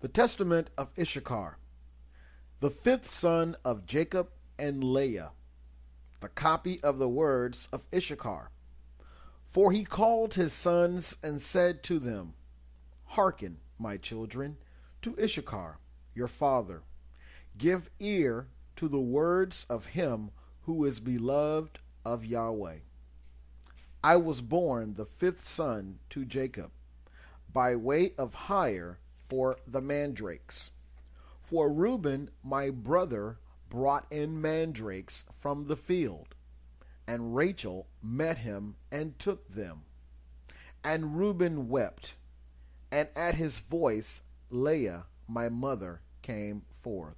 The Testament of Issachar, the fifth son of Jacob and Leah, the copy of the words of Issachar. For he called his sons and said to them, Hearken, my children, to Issachar, your father. Give ear to the words of him who is beloved of Yahweh. I was born the fifth son to Jacob, by way of hire for the mandrakes. For Reuben, my brother, brought in mandrakes from the field, and Rachel met him and took them. And Reuben wept, and at his voice Leah, my mother, came forth.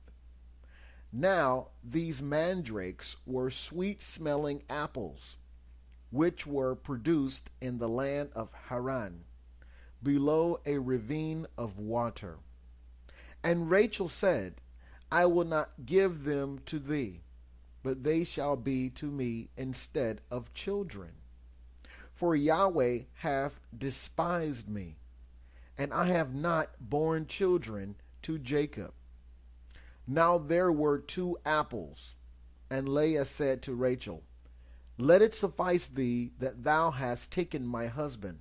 Now these mandrakes were sweet smelling apples, which were produced in the land of Haran below a ravine of water. And Rachel said, I will not give them to thee, but they shall be to me instead of children. For Yahweh hath despised me, and I have not borne children to Jacob. Now there were two apples, and Leah said to Rachel, Let it suffice thee that thou hast taken my husband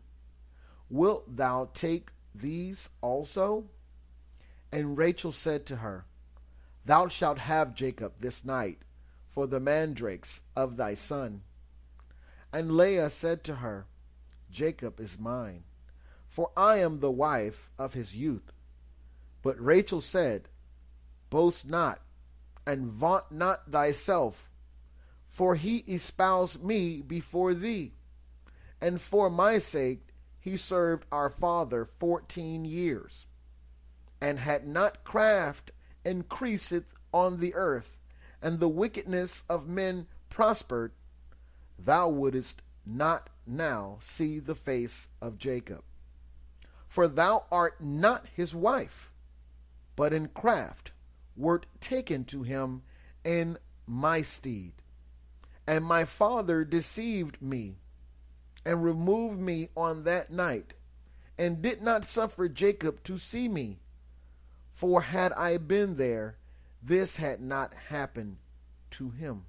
Wilt thou take these also? And Rachel said to her, Thou shalt have Jacob this night for the mandrakes of thy son. And Leah said to her, Jacob is mine, for I am the wife of his youth. But Rachel said, Boast not, and vaunt not thyself, for he espoused me before thee, and for my sake he served our father fourteen years, and had not craft increaseth on the earth, and the wickedness of men prospered, thou wouldest not now see the face of Jacob. For thou art not his wife, but in craft wert taken to him in my stead. And my father deceived me and removed me on that night, and did not suffer Jacob to see me. For had I been there, this had not happened to him.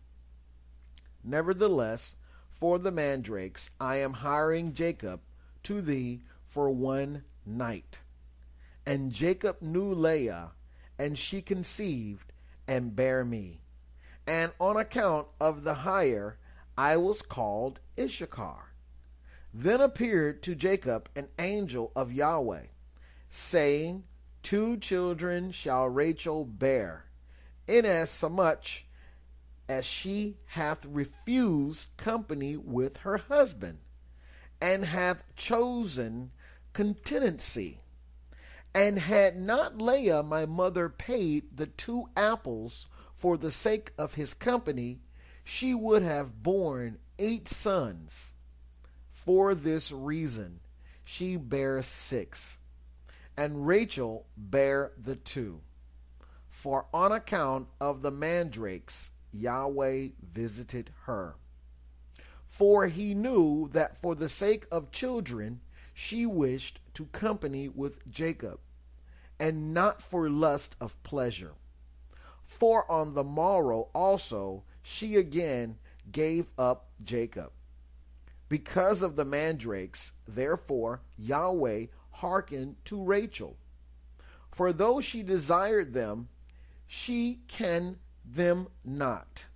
Nevertheless, for the mandrakes, I am hiring Jacob to thee for one night. And Jacob knew Leah, and she conceived and bare me. And on account of the hire, I was called Issachar. Then appeared to Jacob an angel of Yahweh, saying, Two children shall Rachel bear, inasmuch as she hath refused company with her husband, and hath chosen continency. And had not Leah my mother paid the two apples for the sake of his company, she would have borne eight sons. For this reason, she bare six, and Rachel bare the two. For on account of the mandrakes, Yahweh visited her. For he knew that for the sake of children, she wished to company with Jacob, and not for lust of pleasure. For on the morrow also she again gave up Jacob. Because of the mandrakes, therefore, Yahweh hearkened to Rachel. For though she desired them, she can them not,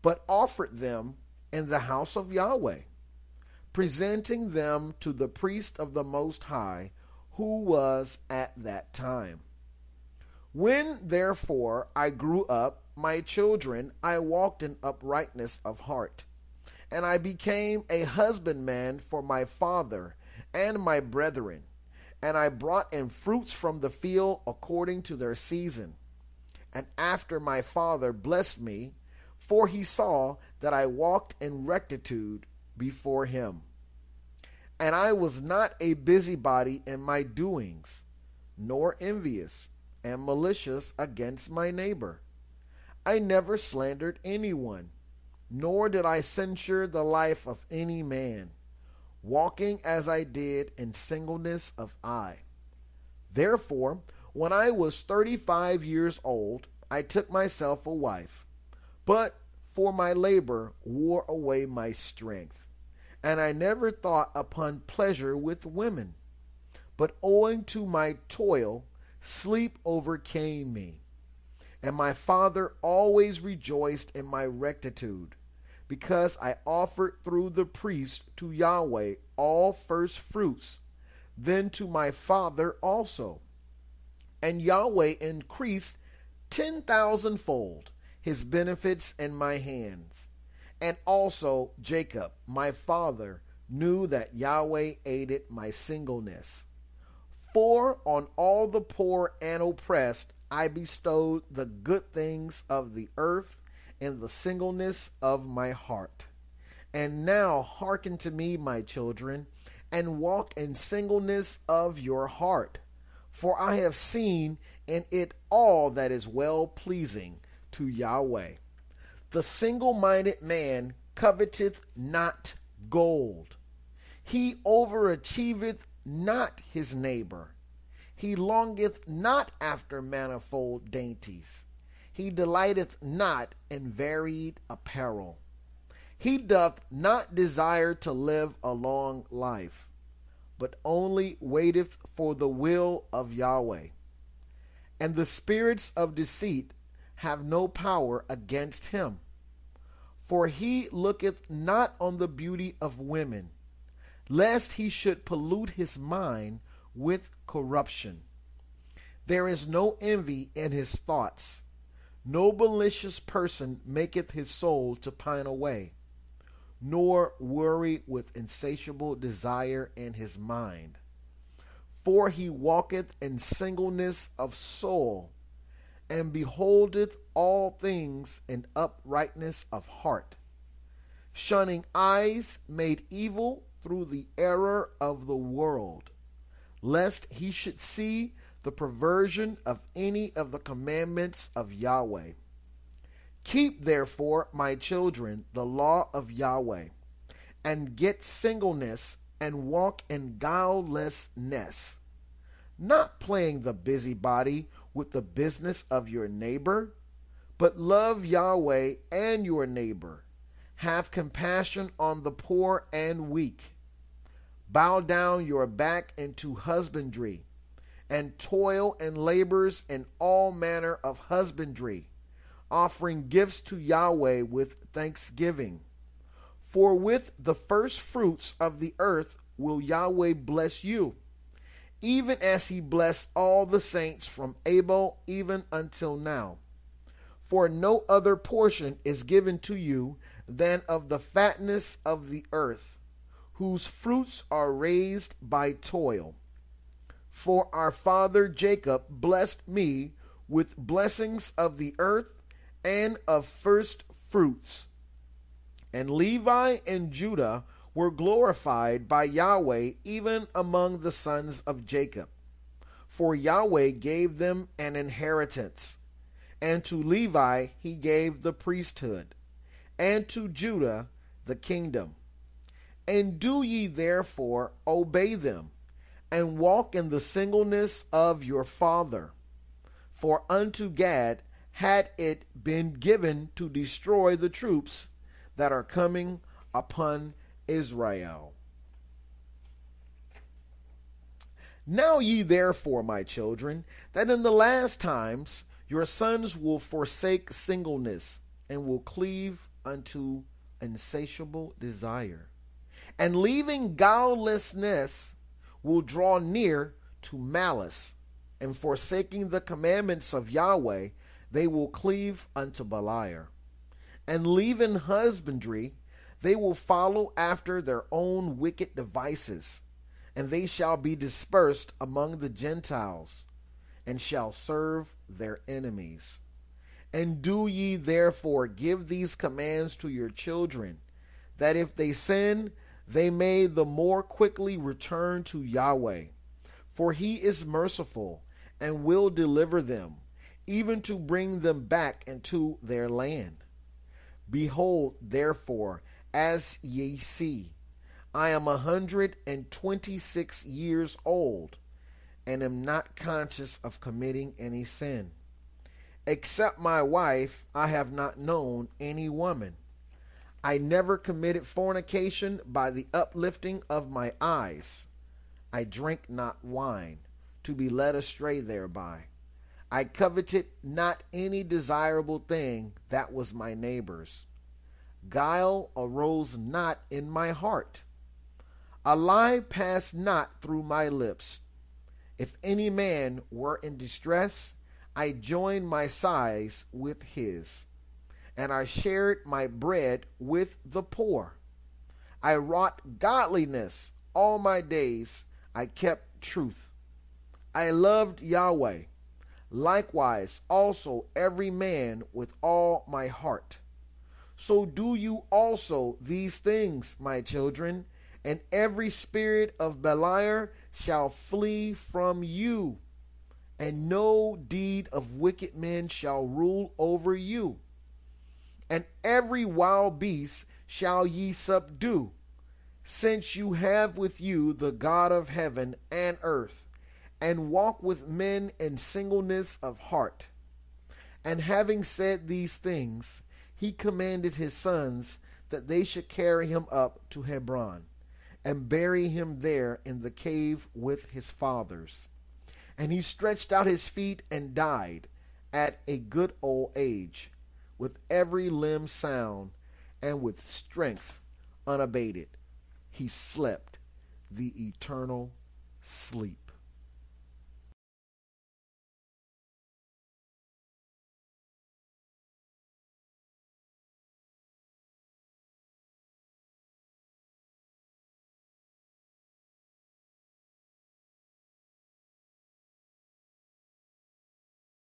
but offered them in the house of Yahweh, presenting them to the priest of the Most High, who was at that time. When therefore I grew up, my children, I walked in uprightness of heart and I became a husbandman for my father and my brethren. And I brought in fruits from the field according to their season. And after my father blessed me, for he saw that I walked in rectitude before him. And I was not a busybody in my doings, nor envious and malicious against my neighbor. I never slandered anyone nor did I censure the life of any man, walking as I did in singleness of eye. Therefore, When I was 35 years old, I took myself a wife, but for my labor wore away my strength, and I never thought upon pleasure with women. But owing to my toil, sleep overcame me. And my father always rejoiced in my rectitude, because I offered through the priest to Yahweh all first fruits, then to my father also. And Yahweh increased ten thousandfold his benefits in my hands. And also Jacob, my father, knew that Yahweh aided my singleness. For on all the poor and oppressed I bestowed the good things of the earth in the singleness of my heart. And now hearken to me, my children, and walk in singleness of your heart. For I have seen in it all that is well pleasing to Yahweh. The single minded man coveteth not gold, he overachieveth not his neighbor. He longeth not after manifold dainties. He delighteth not in varied apparel. He doth not desire to live a long life, but only waiteth for the will of Yahweh. And the spirits of deceit have no power against him. For he looketh not on the beauty of women, lest he should pollute his mind with corruption. There is no envy in his thoughts. No malicious person maketh his soul to pine away, nor worry with insatiable desire in his mind. For he walketh in singleness of soul, and beholdeth all things in uprightness of heart, shunning eyes made evil through the error of the world, lest he should see the perversion of any of the commandments of Yahweh. Keep therefore, my children, the law of Yahweh, and get singleness and walk in guilelessness, not playing the busybody with the business of your neighbor, but love Yahweh and your neighbor. Have compassion on the poor and weak. Bow down your back into husbandry and toil and labors in all manner of husbandry, offering gifts to Yahweh with thanksgiving. For with the first fruits of the earth will Yahweh bless you, even as he blessed all the saints from Abel even until now. For no other portion is given to you than of the fatness of the earth, whose fruits are raised by toil. For our father Jacob blessed me with blessings of the earth and of first fruits. And Levi and Judah were glorified by Yahweh even among the sons of Jacob. For Yahweh gave them an inheritance, and to Levi he gave the priesthood, and to Judah the kingdom. And do ye therefore obey them and walk in the singleness of your father. For unto Gad had it been given to destroy the troops that are coming upon Israel. Now ye therefore, my children, that in the last times your sons will forsake singleness and will cleave unto insatiable desire, and leaving guilelessness will draw near to malice, and forsaking the commandments of Yahweh, they will cleave unto Beliar. And leaving husbandry, they will follow after their own wicked devices, and they shall be dispersed among the Gentiles, and shall serve their enemies. And do ye therefore give these commands to your children, that if they sin, they may the more quickly return to Yahweh. For he is merciful and will deliver them, even to bring them back into their land. Behold, therefore, as ye see, I am a hundred and twenty six years old, and am not conscious of committing any sin. Except my wife, I have not known any woman. I never committed fornication by the uplifting of my eyes. I drank not wine, to be led astray thereby. I coveted not any desirable thing that was my neighbor's. Guile arose not in my heart. A lie passed not through my lips. If any man were in distress, I joined my sighs with his, and I shared my bread with the poor. I wrought godliness all my days, I kept truth. I loved Yahweh, likewise also every man with all my heart. So do you also these things, my children, and every spirit of Beliar shall flee from you, and no deed of wicked men shall rule over you. And every wild beast shall ye subdue, since you have with you the God of heaven and earth, and walk with men in singleness of heart. And having said these things, he commanded his sons that they should carry him up to Hebron and bury him there in the cave with his fathers. And he stretched out his feet and died at a good old age, with every limb sound and with strength unabated. He slept the eternal sleep.